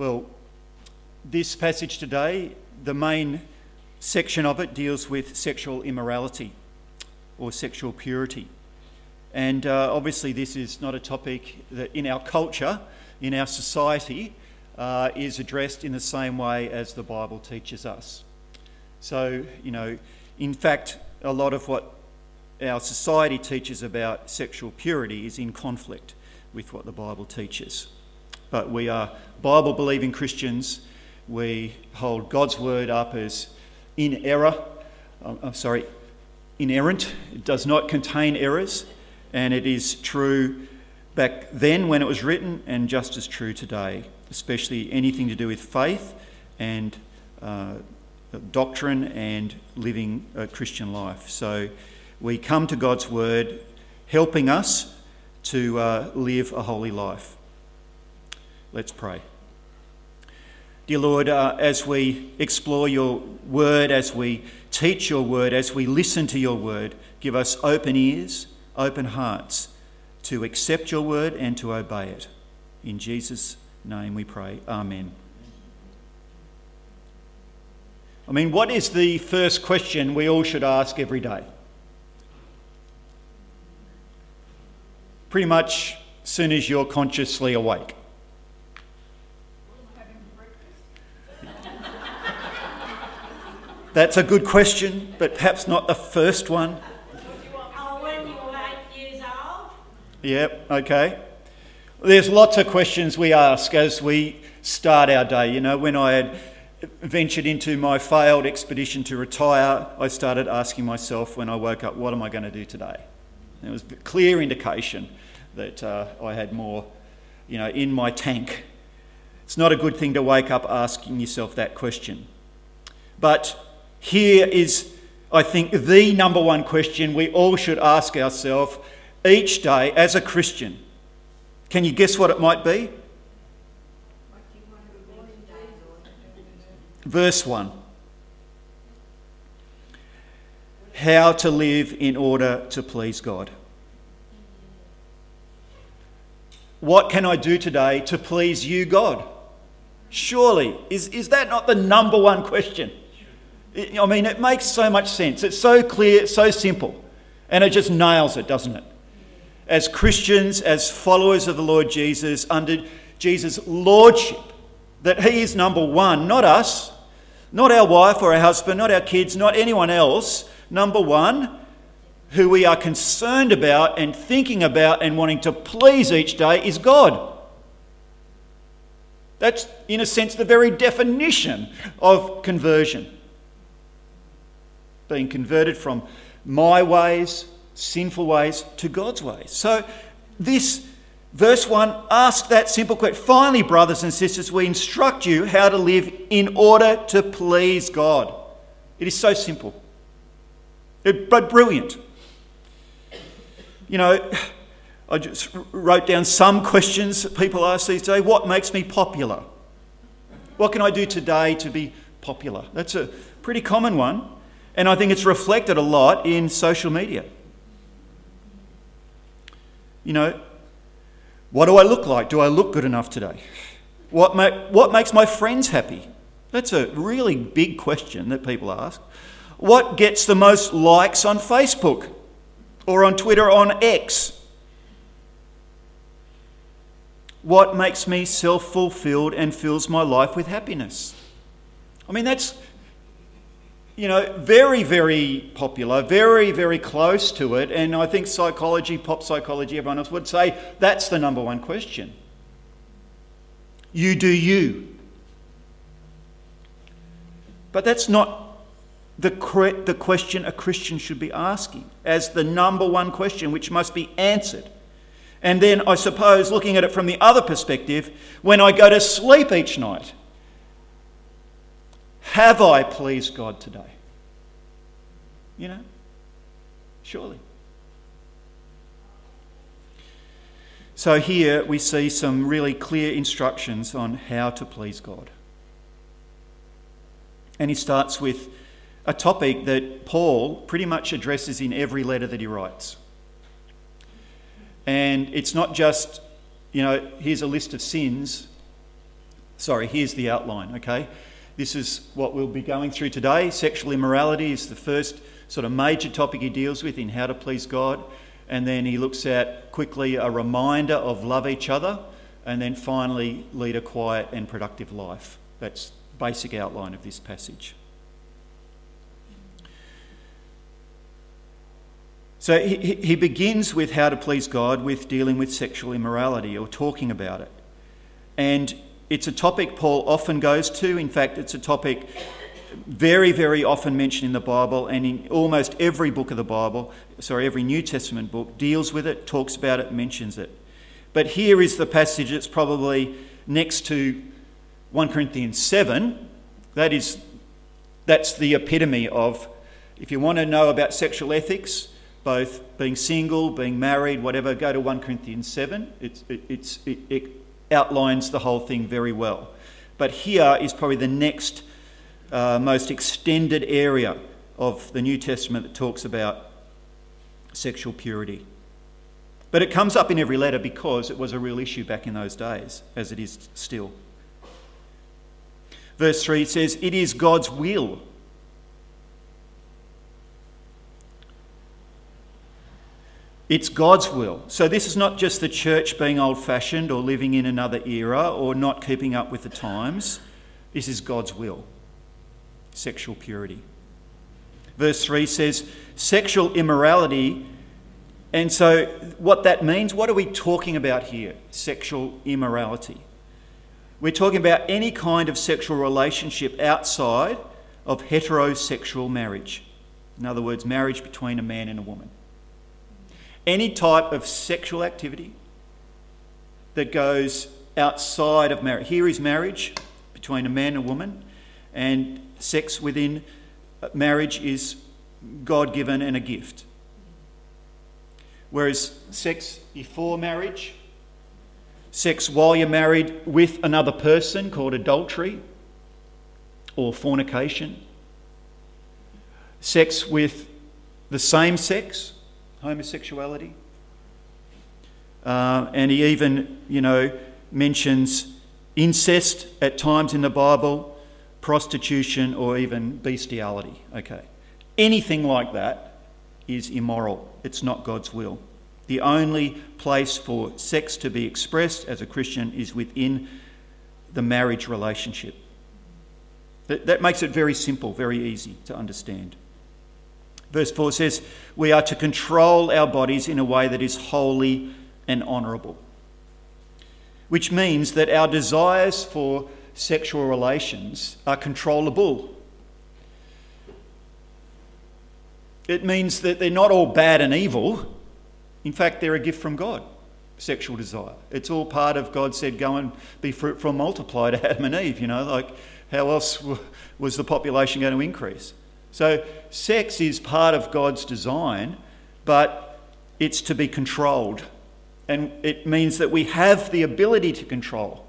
Well, this passage today, the main section of it deals with sexual immorality or sexual purity. And uh, obviously, this is not a topic that in our culture, in our society, uh, is addressed in the same way as the Bible teaches us. So, you know, in fact, a lot of what our society teaches about sexual purity is in conflict with what the Bible teaches. But we are Bible believing Christians. We hold God's word up as in error. Um, I'm sorry, inerrant. It does not contain errors, and it is true back then when it was written, and just as true today, especially anything to do with faith and uh, doctrine and living a Christian life. So we come to God's word helping us to uh, live a holy life. Let's pray. Dear Lord, uh, as we explore your word, as we teach your word, as we listen to your word, give us open ears, open hearts to accept your word and to obey it. In Jesus' name we pray. Amen. I mean, what is the first question we all should ask every day? Pretty much as soon as you're consciously awake. That's a good question, but perhaps not the first one. Yep, okay. There's lots of questions we ask as we start our day. You know, when I had ventured into my failed expedition to retire, I started asking myself when I woke up, what am I going to do today? And it was a clear indication that uh, I had more, you know, in my tank. It's not a good thing to wake up asking yourself that question. But here is, I think, the number one question we all should ask ourselves each day as a Christian. Can you guess what it might be? Verse 1 How to live in order to please God. What can I do today to please you, God? Surely, is, is that not the number one question? I mean, it makes so much sense. It's so clear, so simple, and it just nails it, doesn't it? As Christians, as followers of the Lord Jesus, under Jesus' lordship, that He is number one, not us, not our wife or our husband, not our kids, not anyone else. Number one, who we are concerned about and thinking about and wanting to please each day is God. That's, in a sense, the very definition of conversion being converted from my ways, sinful ways, to God's ways. So, this verse 1 asks that simple question. Finally, brothers and sisters, we instruct you how to live in order to please God. It is so simple, but brilliant. You know, I just wrote down some questions that people ask these days. What makes me popular? What can I do today to be popular? That's a pretty common one. And I think it's reflected a lot in social media. You know, what do I look like? Do I look good enough today? What, what makes my friends happy? That's a really big question that people ask. What gets the most likes on Facebook or on Twitter on X? What makes me self fulfilled and fills my life with happiness? I mean, that's you know, very, very popular, very, very close to it. And I think psychology, pop psychology, everyone else would say that's the number one question. You do you. But that's not the, cre- the question a Christian should be asking as the number one question, which must be answered. And then, I suppose, looking at it from the other perspective, when I go to sleep each night, have I pleased God today? You know? Surely. So here we see some really clear instructions on how to please God. And he starts with a topic that Paul pretty much addresses in every letter that he writes. And it's not just, you know, here's a list of sins Sorry, here's the outline, okay? This is what we'll be going through today. Sexual immorality is the first sort of major topic he deals with in how to please God. And then he looks at quickly a reminder of love each other. And then finally, lead a quiet and productive life. That's basic outline of this passage. So he, he begins with how to please God with dealing with sexual immorality or talking about it. And it's a topic Paul often goes to. In fact, it's a topic very, very often mentioned in the Bible, and in almost every book of the Bible, sorry, every New Testament book deals with it, talks about it, mentions it. But here is the passage that's probably next to 1 Corinthians 7. That is, that's the epitome of, if you want to know about sexual ethics, both being single, being married, whatever, go to 1 Corinthians 7. It's, it, it's, it, it outlines the whole thing very well. But here is probably the next uh, most extended area of the New Testament that talks about sexual purity. But it comes up in every letter because it was a real issue back in those days, as it is still. Verse 3 says, It is God's will It's God's will. So, this is not just the church being old fashioned or living in another era or not keeping up with the times. This is God's will sexual purity. Verse 3 says, sexual immorality. And so, what that means, what are we talking about here? Sexual immorality. We're talking about any kind of sexual relationship outside of heterosexual marriage. In other words, marriage between a man and a woman any type of sexual activity that goes outside of marriage. Here is marriage between a man and a woman, and sex within uh, marriage is God given and a gift. Whereas sex before marriage, sex while you're married with another person called adultery or fornication, sex with the same sex homosexuality. Uh, and he even, you know, mentions incest at times in the Bible, prostitution, or even bestiality. Okay. Anything like that is immoral. It's not God's will. The only place for sex to be expressed as a Christian is within the marriage relationship. That, that makes it very simple, very easy to understand. Verse 4 says, We are to control our bodies in a way that is holy and honourable. Which means that our desires for sexual relations are controllable. It means that they're not all bad and evil. In fact, they're a gift from God, sexual desire. It's all part of God said, Go and be fruitful and multiply to Adam and Eve. You know, like how else was the population going to increase? So, sex is part of God's design, but it's to be controlled. And it means that we have the ability to control.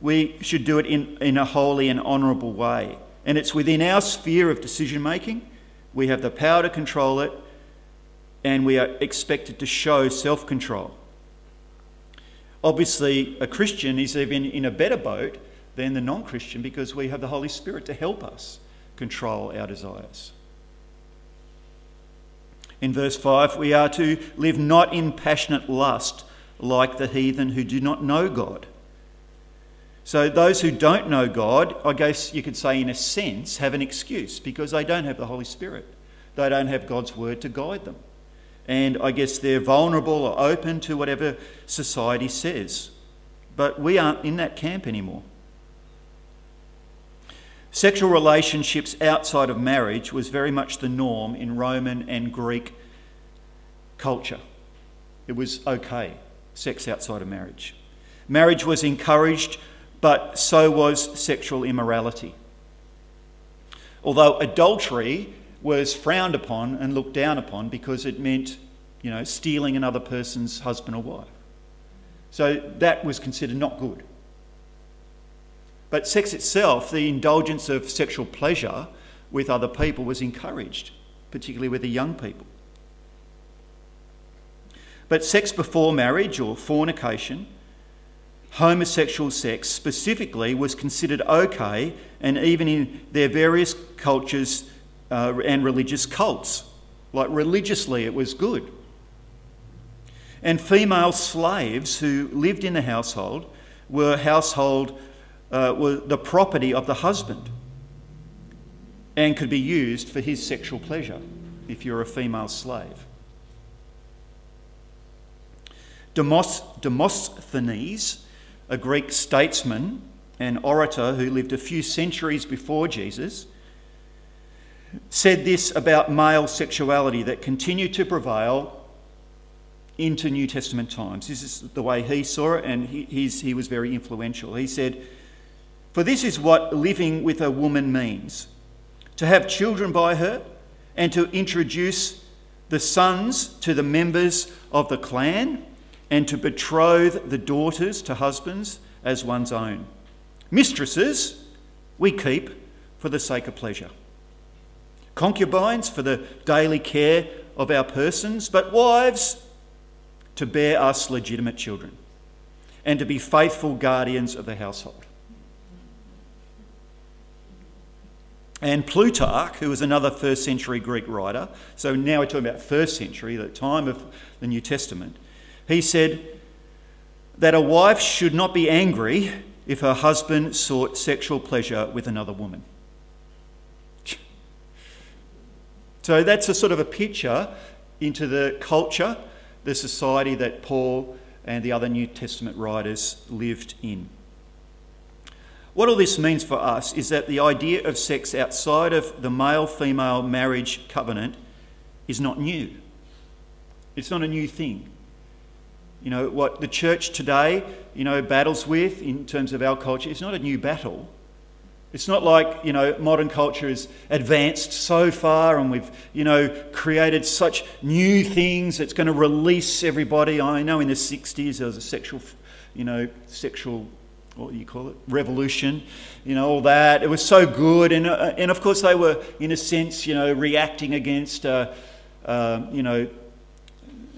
We should do it in, in a holy and honourable way. And it's within our sphere of decision making. We have the power to control it, and we are expected to show self control. Obviously, a Christian is even in a better boat than the non Christian because we have the Holy Spirit to help us control our desires. In verse 5, we are to live not in passionate lust like the heathen who do not know God. So, those who don't know God, I guess you could say, in a sense, have an excuse because they don't have the Holy Spirit. They don't have God's word to guide them. And I guess they're vulnerable or open to whatever society says. But we aren't in that camp anymore. Sexual relationships outside of marriage was very much the norm in Roman and Greek culture. It was okay, sex outside of marriage. Marriage was encouraged, but so was sexual immorality. Although adultery was frowned upon and looked down upon because it meant, you know, stealing another person's husband or wife. So that was considered not good. But sex itself, the indulgence of sexual pleasure with other people, was encouraged, particularly with the young people. But sex before marriage or fornication, homosexual sex specifically was considered okay, and even in their various cultures uh, and religious cults. Like religiously, it was good. And female slaves who lived in the household were household uh, were the property of the husband and could be used for his sexual pleasure if you're a female slave. Demos, Demosthenes, a Greek statesman and orator who lived a few centuries before Jesus, said this about male sexuality that continued to prevail into New Testament times. This is the way he saw it, and he, he was very influential. He said, For this is what living with a woman means to have children by her and to introduce the sons to the members of the clan and to betroth the daughters to husbands as one's own. Mistresses we keep for the sake of pleasure. Concubines for the daily care of our persons, but wives to bear us legitimate children and to be faithful guardians of the household. And Plutarch, who was another first century Greek writer, so now we're talking about first century, the time of the New Testament, he said that a wife should not be angry if her husband sought sexual pleasure with another woman. So that's a sort of a picture into the culture, the society that Paul and the other New Testament writers lived in. What all this means for us is that the idea of sex outside of the male female marriage covenant is not new. It's not a new thing. You know, what the church today, you know, battles with in terms of our culture is not a new battle. It's not like, you know, modern culture has advanced so far and we've, you know, created such new things that's going to release everybody. I know in the 60s there was a sexual, you know, sexual what do you call it, revolution, you know, all that. It was so good. And, uh, and of course, they were, in a sense, you know, reacting against, uh, uh, you know,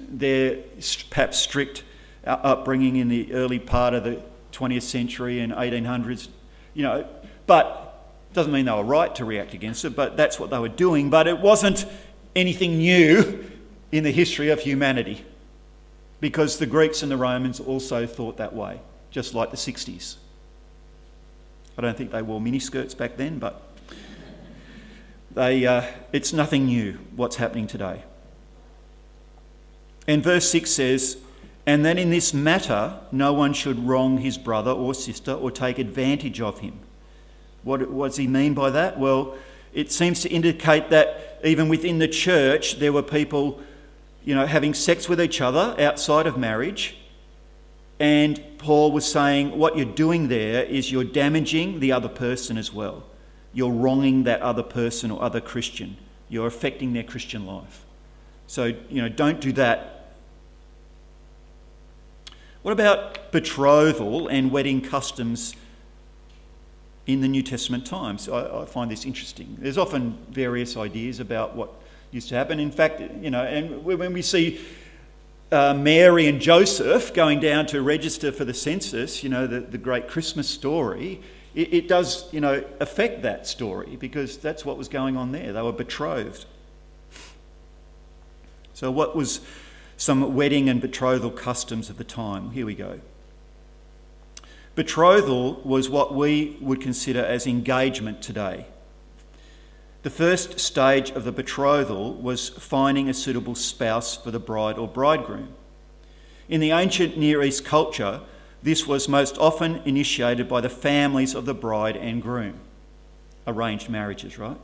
their perhaps strict upbringing in the early part of the 20th century and 1800s, you know, but doesn't mean they were right to react against it, but that's what they were doing. But it wasn't anything new in the history of humanity because the Greeks and the Romans also thought that way just like the 60s. I don't think they wore miniskirts back then, but they, uh, it's nothing new what's happening today. And verse 6 says, And that in this matter no one should wrong his brother or sister or take advantage of him. What, what does he mean by that? Well, it seems to indicate that even within the church there were people, you know, having sex with each other outside of marriage and Paul was saying, what you're doing there is you're damaging the other person as well. You're wronging that other person or other Christian. You're affecting their Christian life. So, you know, don't do that. What about betrothal and wedding customs in the New Testament times? I, I find this interesting. There's often various ideas about what used to happen. In fact, you know, and when we see uh, Mary and Joseph going down to register for the census, you know, the, the great Christmas story, it, it does, you know, affect that story because that's what was going on there. They were betrothed. So, what was some wedding and betrothal customs of the time? Here we go. Betrothal was what we would consider as engagement today. The first stage of the betrothal was finding a suitable spouse for the bride or bridegroom. In the ancient Near East culture, this was most often initiated by the families of the bride and groom. Arranged marriages, right?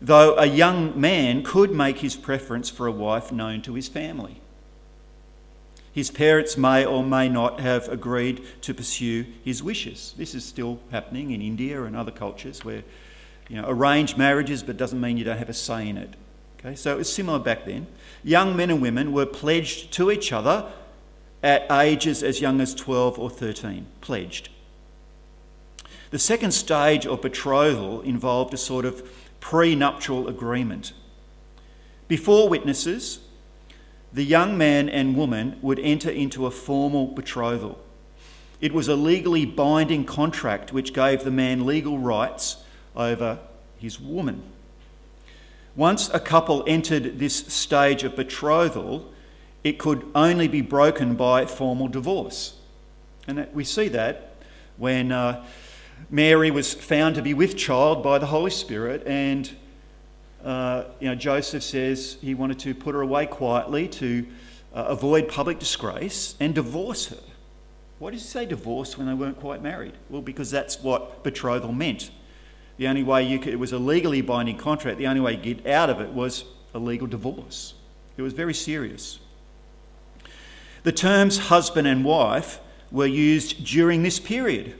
Though a young man could make his preference for a wife known to his family. His parents may or may not have agreed to pursue his wishes. This is still happening in India and other cultures where you know, arranged marriages, but doesn't mean you don't have a say in it. Okay, so it was similar back then. Young men and women were pledged to each other at ages as young as 12 or 13. Pledged. The second stage of betrothal involved a sort of prenuptial agreement. Before witnesses, the young man and woman would enter into a formal betrothal. It was a legally binding contract which gave the man legal rights over his woman. Once a couple entered this stage of betrothal, it could only be broken by formal divorce. And we see that when uh, Mary was found to be with child by the Holy Spirit, and uh, you know, Joseph says he wanted to put her away quietly to uh, avoid public disgrace and divorce her. Why did he say divorce when they weren't quite married? Well, because that's what betrothal meant. The only way you could, it was a legally binding contract, the only way you get out of it was a legal divorce. It was very serious. The terms husband and wife were used during this period,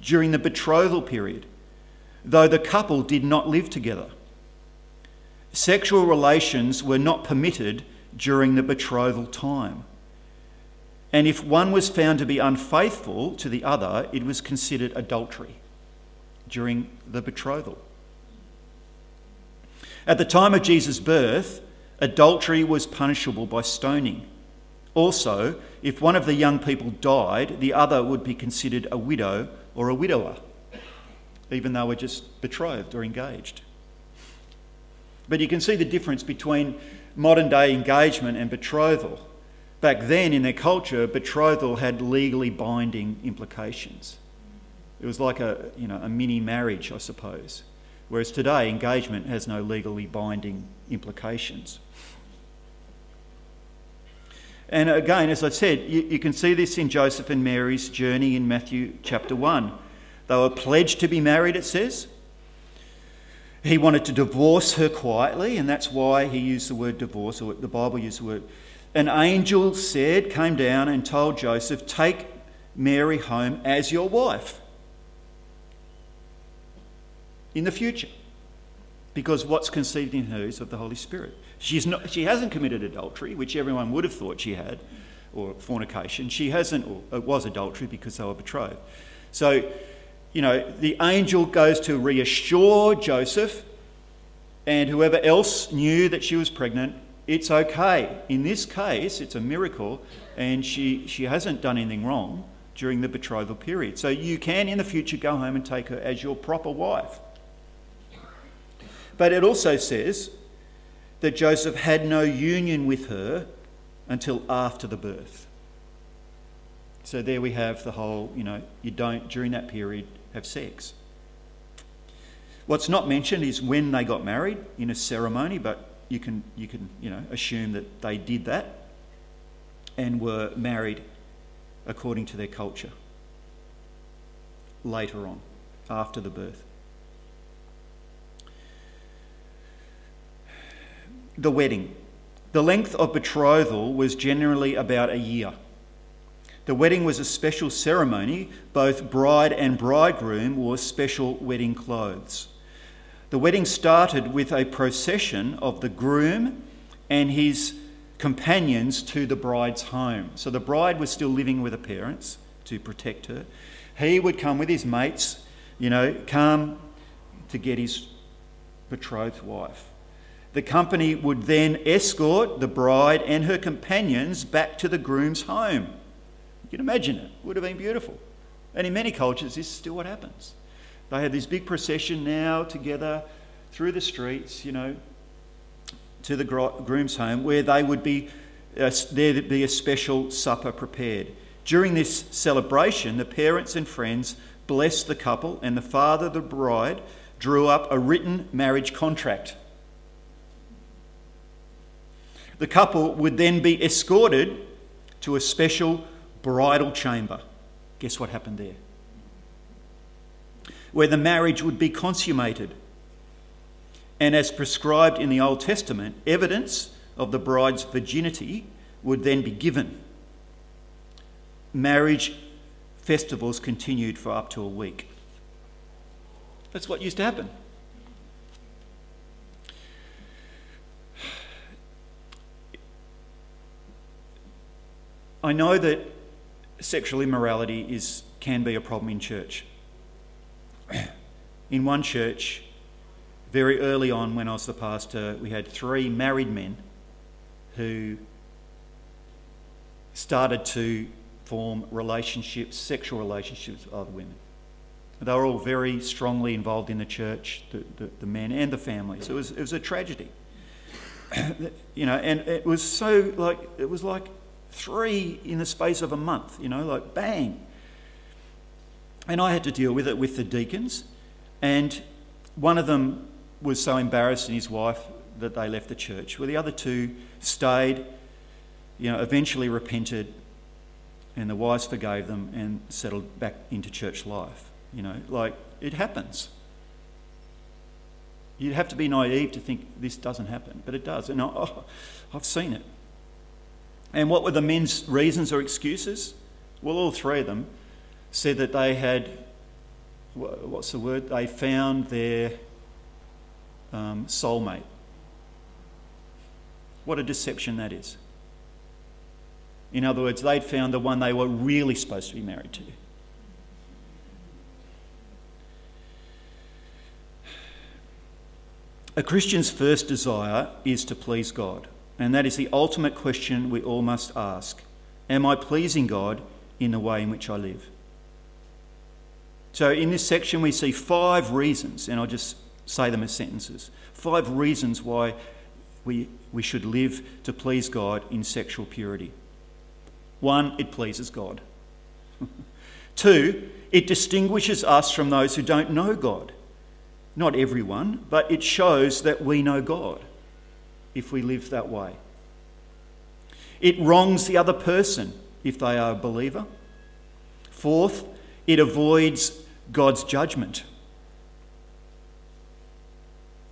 during the betrothal period, though the couple did not live together. Sexual relations were not permitted during the betrothal time. And if one was found to be unfaithful to the other, it was considered adultery during the betrothal. At the time of Jesus' birth, adultery was punishable by stoning. Also, if one of the young people died, the other would be considered a widow or a widower, even though we're just betrothed or engaged. But you can see the difference between modern day engagement and betrothal. Back then, in their culture, betrothal had legally binding implications. It was like a, you know, a mini marriage, I suppose. Whereas today, engagement has no legally binding implications. And again, as I said, you, you, can see this in Joseph and Mary's journey in Matthew chapter 1. They were pledged to be married, it says. He wanted to divorce her quietly, and that's why he used the word divorce, or the Bible used the word. An angel said, came down and told Joseph, Take Mary home as your wife in the future. Because what's conceived in her is of the Holy Spirit. She's not, she hasn't committed adultery, which everyone would have thought she had, or fornication. She hasn't, or it was adultery because they were betrothed. So, you know, the angel goes to reassure Joseph and whoever else knew that she was pregnant, it's okay. In this case, it's a miracle, and she, she hasn't done anything wrong during the betrothal period. So you can, in the future, go home and take her as your proper wife. But it also says that Joseph had no union with her until after the birth. So there we have the whole, you know, you don't, during that period, have sex. What's not mentioned is when they got married in a ceremony, but you can, you can you know, assume that they did that and were married according to their culture later on, after the birth. The wedding. The length of betrothal was generally about a year. The wedding was a special ceremony. Both bride and bridegroom wore special wedding clothes. The wedding started with a procession of the groom and his companions to the bride's home. So the bride was still living with her parents to protect her. He would come with his mates, you know, come to get his betrothed wife. The company would then escort the bride and her companions back to the groom's home. You can imagine it, it would have been beautiful. And in many cultures, this is still what happens. They have this big procession now together through the streets, you know, to the groom's home, where they would be uh, there would be a special supper prepared. During this celebration, the parents and friends blessed the couple, and the father the bride drew up a written marriage contract the couple would then be escorted to a special bridal chamber. Guess what happened there? Where the marriage would be consummated. And as prescribed in the Old Testament, evidence of the bride's virginity would then be given. Marriage festivals continued for up to a week. That's what used to happen. I know that sexual immorality is, can be a problem in church. In one church, very early on when I was the pastor, we had three married men who started to form relationships, sexual relationships with other women. They were all very strongly involved in the church, the, the, the men and the families. It was, it was a tragedy. you know, and it was so like, it was like three in the space of a month, you know, like bang. And I had to deal with it with the deacons. And one of them was so embarrassed and his wife that they left the church. Well, the other two stayed, you know, eventually repented, and the wives forgave them and settled back into church life. You know, like it happens. You'd have to be naive to think this doesn't happen, but it does. And I, oh, I've seen it. And what were the men's reasons or excuses? Well, all three of them said that they had, what's the word? They found their um, soulmate. What a deception that is. In other words, they'd found the one they were really supposed to be married to. A Christian's first desire is to please God, and that is the ultimate question we all must ask Am I pleasing God in the way in which I live? So, in this section, we see five reasons, and I'll just say them as sentences five reasons why we, we should live to please God in sexual purity. One, it pleases God. Two, it distinguishes us from those who don't know God. Not everyone, but it shows that we know God if we live that way. It wrongs the other person if they are a believer. Fourth, it avoids God's judgment.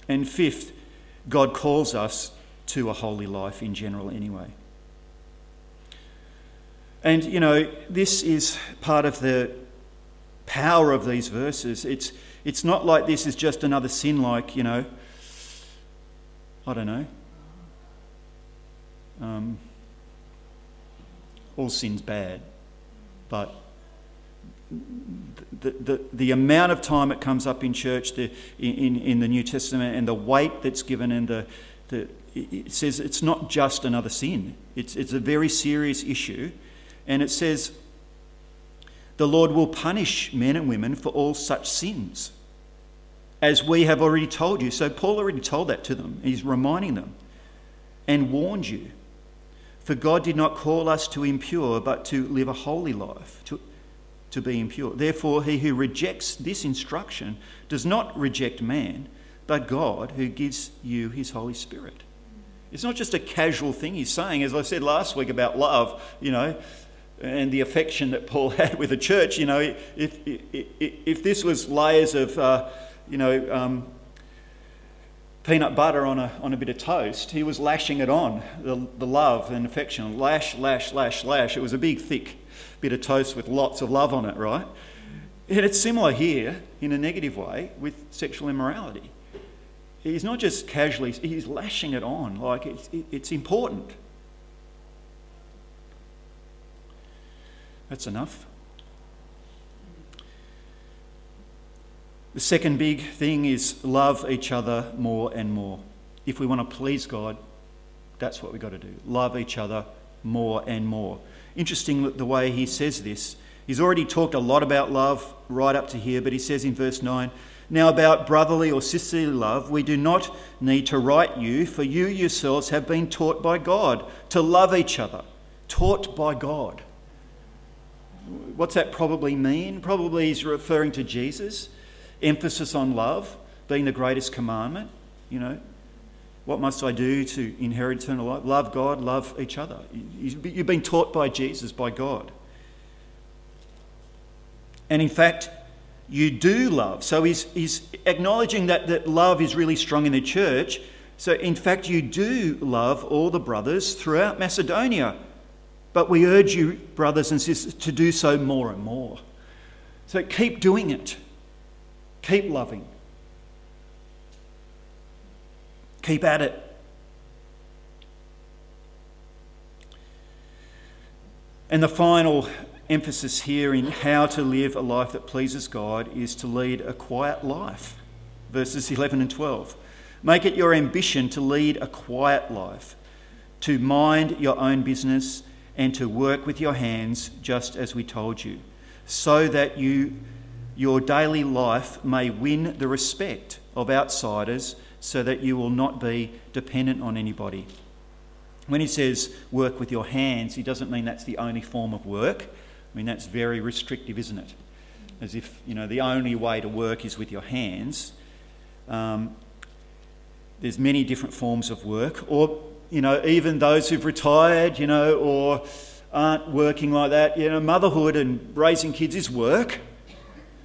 And fifth, God calls us to a holy life in general, anyway. And, you know, this is part of the power of these verses. It's, it's not like this is just another sin, like, you know, I don't know. Um, all sin's bad. But the, the, the amount of time it comes up in church the, in, in the New Testament and the weight that's given and the, the, it says it's not just another sin. It's, it's a very serious issue. And it says the Lord will punish men and women for all such sins, as we have already told you. So Paul already told that to them. He's reminding them and warned you. For God did not call us to impure, but to live a holy life, to, to be impure. Therefore, he who rejects this instruction does not reject man, but God who gives you his Holy Spirit. It's not just a casual thing he's saying, as I said last week about love, you know, and the affection that Paul had with the church. You know, if, if, if this was layers of, uh, you know, um, peanut butter on a, on a bit of toast, he was lashing it on, the, the love and affection. Lash, lash, lash, lash. It was a big, thick bit of toast with lots of love on it, right? And it's similar here in a negative way with sexual immorality. He's not just casually, he's lashing it on like it's, it's important. That's enough. The second big thing is love each other more and more. If we want to please God, that's what we've got to do. Love each other more and more. Interesting the way he says this. He's already talked a lot about love right up to here, but he says in verse 9, Now about brotherly or sisterly love, we do not need to write you, for you yourselves have been taught by God to love each other. Taught by God. What's that probably mean? Probably he's referring to Jesus. Emphasis on love being the greatest commandment. You know, what must I do to inherit eternal life? Love God, love each other. You've been taught by Jesus, by God. And in fact, you do love. So he's, he's acknowledging that, that love is really strong in the church. So, in fact, you do love all the brothers throughout Macedonia. But we urge you, brothers and sisters, to do so more and more. So keep doing it. Keep loving. Keep at it. And the final emphasis here in how to live a life that pleases God is to lead a quiet life. Verses 11 and 12. Make it your ambition to lead a quiet life, to mind your own business and to work with your hands just as we told you, so that you, your daily life may win the respect of outsiders, so that you will not be dependent on anybody. When he says work with your hands, he doesn't mean that's the only form of work. I mean, that's very restrictive, isn't it? As if, you know, the only way to work is with your hands. Um, there's many different forms of work, or you know, even those who've retired, you know, or aren't working like that. You know, motherhood and raising kids is work.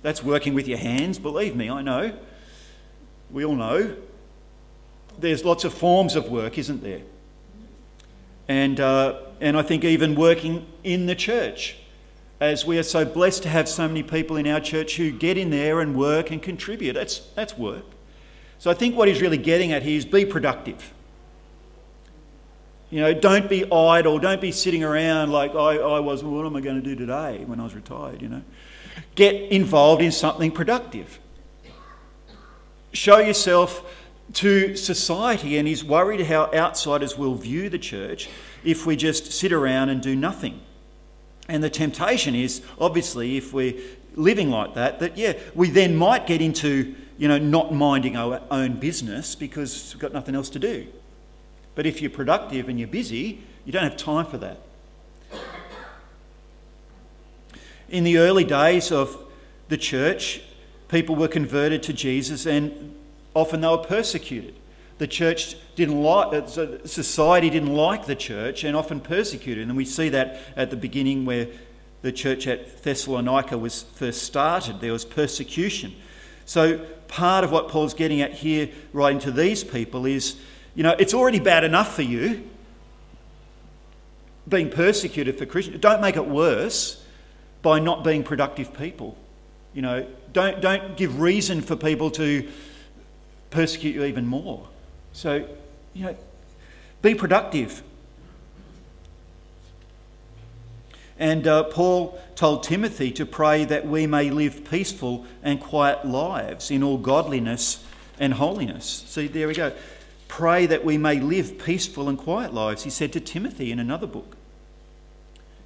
That's working with your hands, believe me, I know. We all know. There's lots of forms of work, isn't there? And, uh, and I think even working in the church, as we are so blessed to have so many people in our church who get in there and work and contribute. That's, that's work. So I think what he's really getting at here is be productive. You know, don't be idle. Don't be sitting around like I, I was, well, what am I going to do today when I was retired, you know? Get involved in something productive. Show yourself to society, and he's worried how outsiders will view the church if we just sit around and do nothing. And the temptation is, obviously, if we're living like that, that, yeah, we then might get into, you know, not minding our own business because we've got nothing else to do. But if you're productive and you're busy, you don't have time for that. In the early days of the church, people were converted to Jesus and often they were persecuted. The church didn't like, uh, society didn't like the church and often persecuted. And we see that at the beginning where the church at Thessalonica was first started. There was persecution. So, part of what Paul's getting at here, writing to these people, is you know, it's already bad enough for you being persecuted for Christians. Don't make it worse by not being productive people. You know, don't, don't give reason for people to persecute you even more. So, you know, be productive. And uh, Paul told Timothy to pray that we may live peaceful and quiet lives in all godliness and holiness. See, there we go. Pray that we may live peaceful and quiet lives, he said to Timothy in another book.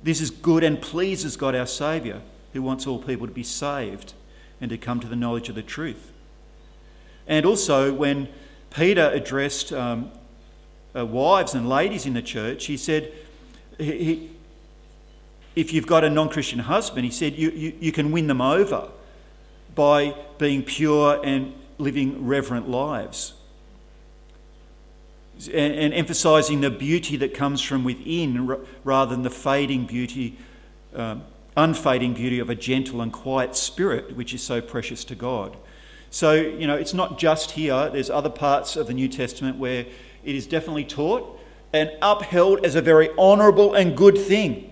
This is good and pleases God our Saviour, who wants all people to be saved and to come to the knowledge of the truth. And also, when Peter addressed um, uh, wives and ladies in the church, he said, he, if you've got a non Christian husband, he said, you, you, you can win them over by being pure and living reverent lives and, and emphasizing the beauty that comes from within r- rather than the fading beauty, um, unfading beauty of a gentle and quiet spirit, which is so precious to God. So, you know, it's not just here, there's other parts of the New Testament where it is definitely taught and upheld as a very honourable and good thing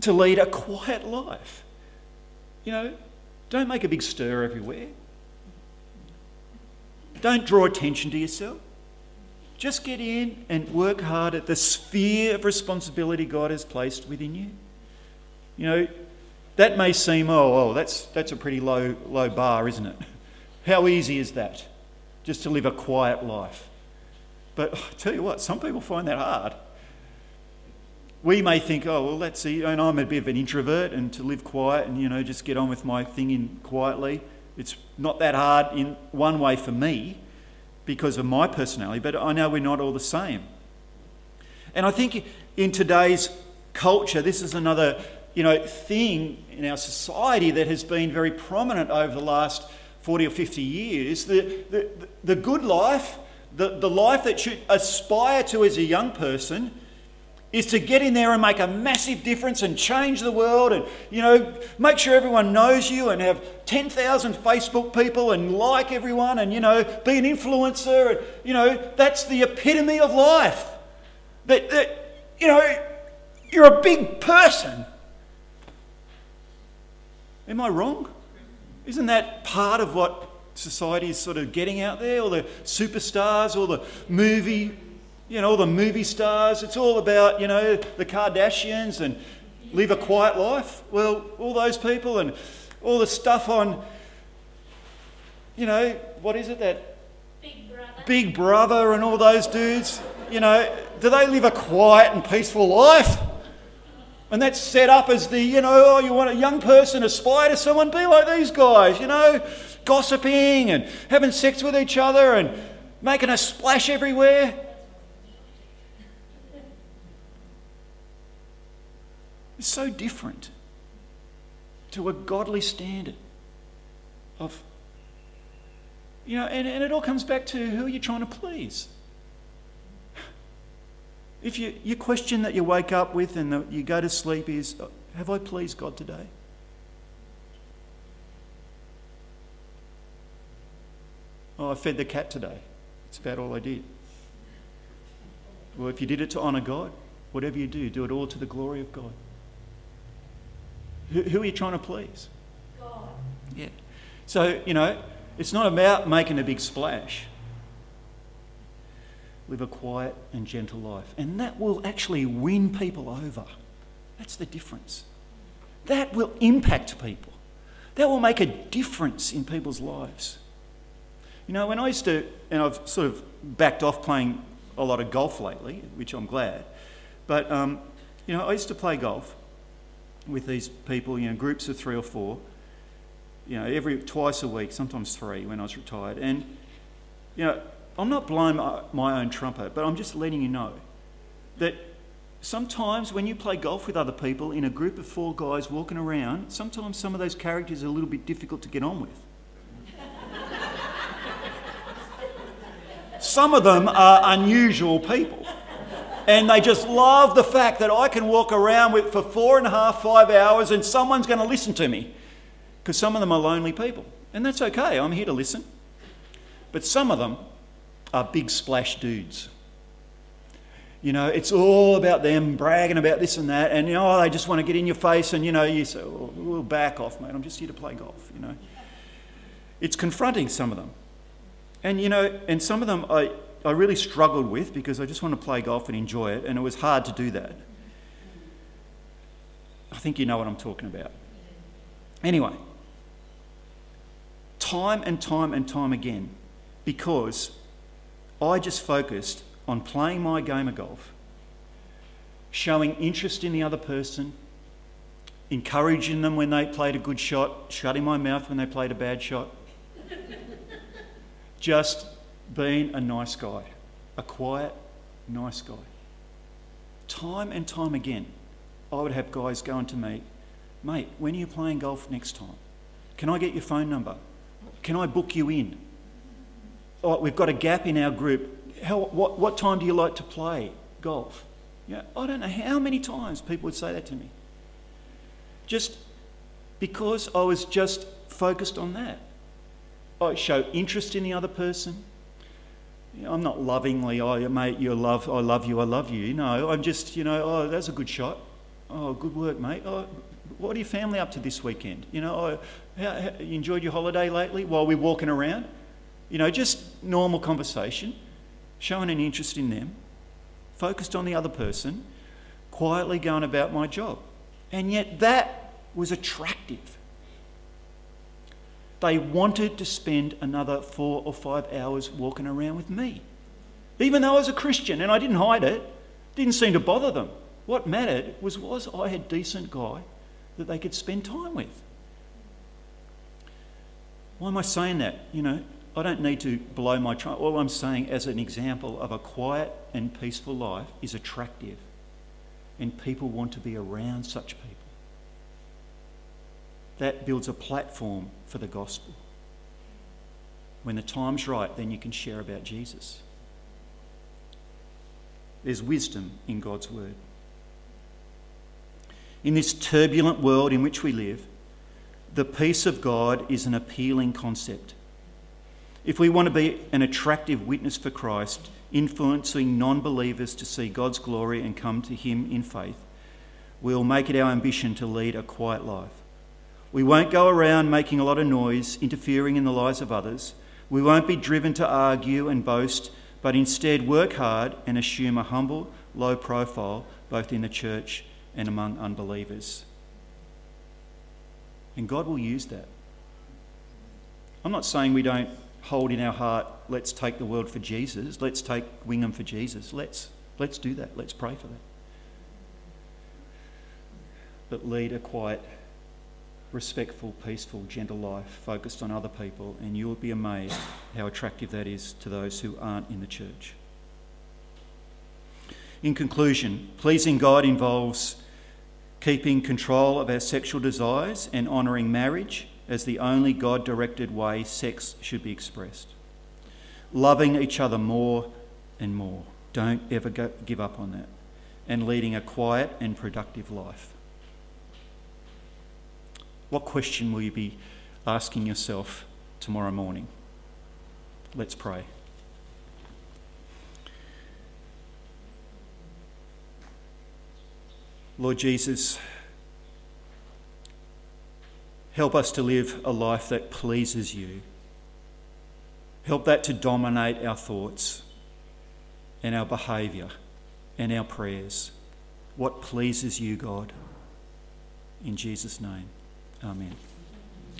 to lead a quiet life. You know, don't make a big stir everywhere. Don't draw attention to yourself. Just get in and work hard at the sphere of responsibility God has placed within you. You know, that may seem, oh, oh, that's, that's a pretty low, low bar, isn't it? How easy is that? Just to live a quiet life. But I tell you what, some people find that hard. We may think, oh, well, that's see, and I'm a bit of an introvert, and to live quiet and, you know, just get on with my thing in quietly, it's not that hard in one way for me because of my personality, but I know we're not all the same. And I think in today's culture, this is another you know, thing in our society that has been very prominent over the last 40 or 50 years. The, the, the good life, the, the life that you aspire to as a young person, is to get in there and make a massive difference and change the world and, you know, make sure everyone knows you and have 10,000 Facebook people and like everyone and, you know, be an influencer. And, you know, that's the epitome of life. That, that uh, you know, you're a big person. Am I wrong? Isn't that part of what society is sort of getting out there? All the superstars, all the movie you know, all the movie stars. It's all about, you know, the Kardashians and live a quiet life. Well, all those people and all the stuff on, you know, what is it that Big brother. Big Brother and all those dudes, you know, do they live a quiet and peaceful life? And that's set up as the, you know, oh, you want a young person aspire to someone, be like these guys, you know, gossiping and having sex with each other and making a splash everywhere. It's so different to a godly standard of, you know, and, and it all comes back to who are you trying to please? If you, your question that you wake up with and you go to sleep is, Have I pleased God today? Oh, I fed the cat today. It's about all I did. Well, if you did it to honour God, whatever you do, do it all to the glory of God. Who, who are you trying to please? God. Yeah. So, you know, it's not about making a big splash live a quiet and gentle life. And that will actually win people over. That's the difference. That will impact people. That will make a difference in people's lives. You know, when I used to, and I've sort of backed off playing a lot of golf lately, which I'm glad, but, um, you know, I used to play golf with these people, you know, groups of three or four, you know, every twice a week, sometimes three when I was retired. And, you know, I'm not blowing my own trumpet, but I'm just letting you know that sometimes when you play golf with other people in a group of four guys walking around, sometimes some of those characters are a little bit difficult to get on with. some of them are unusual people. And they just love the fact that I can walk around with for four and a half, five hours and someone's going to listen to me. Because some of them are lonely people. And that's okay, I'm here to listen. But some of them are big splash dudes. You know, it's all about them bragging about this and that, and you know, they just want to get in your face, and you know, you say, oh, "We'll back off, mate. I'm just here to play golf." You know, it's confronting some of them, and you know, and some of them I I really struggled with because I just want to play golf and enjoy it, and it was hard to do that. I think you know what I'm talking about. Anyway, time and time and time again, because I just focused on playing my game of golf, showing interest in the other person, encouraging them when they played a good shot, shutting my mouth when they played a bad shot. just being a nice guy, a quiet, nice guy. Time and time again, I would have guys going to me, mate, when are you playing golf next time? Can I get your phone number? Can I book you in? oh, we've got a gap in our group. How, what, what time do you like to play golf? Yeah, I don't know how many times people would say that to me. Just because I was just focused on that. I show interest in the other person. I'm not lovingly, oh, mate, you love, I love you, I love you. No, I'm just, you know, oh, that's a good shot. Oh, good work, mate. Oh, what are your family up to this weekend? You know, oh, how, how, you enjoyed your holiday lately while we're walking around? You know, just normal conversation, showing an interest in them, focused on the other person, quietly going about my job. And yet that was attractive. They wanted to spend another four or five hours walking around with me. Even though I was a Christian and I didn't hide it, didn't seem to bother them. What mattered was was I a decent guy that they could spend time with. Why am I saying that? You know, I don't need to blow my trumpet. All I'm saying, as an example of a quiet and peaceful life, is attractive. And people want to be around such people. That builds a platform for the gospel. When the time's right, then you can share about Jesus. There's wisdom in God's word. In this turbulent world in which we live, the peace of God is an appealing concept. If we want to be an attractive witness for Christ, influencing non believers to see God's glory and come to Him in faith, we'll make it our ambition to lead a quiet life. We won't go around making a lot of noise, interfering in the lives of others. We won't be driven to argue and boast, but instead work hard and assume a humble, low profile both in the church and among unbelievers. And God will use that. I'm not saying we don't hold in our heart, let's take the world for Jesus, let's take Wingham for Jesus, let's Let's do that. Let's pray for that. But lead a quiet, respectful, peaceful, gentle life focused on other people, and you'll be amazed how attractive that is to those who aren't in the church. In conclusion, pleasing God involves keeping control of our sexual desires and honouring marriage as the only God directed way sex should be expressed. Loving each other more and more. Don't ever go, give up on that. And leading a quiet and productive life. What question will you be asking yourself tomorrow morning? Let's pray. Lord Jesus, help us to live a life that pleases you. Help that to dominate our thoughts and our behaviour and our prayers. What pleases you, God? In Jesus' name. Amen.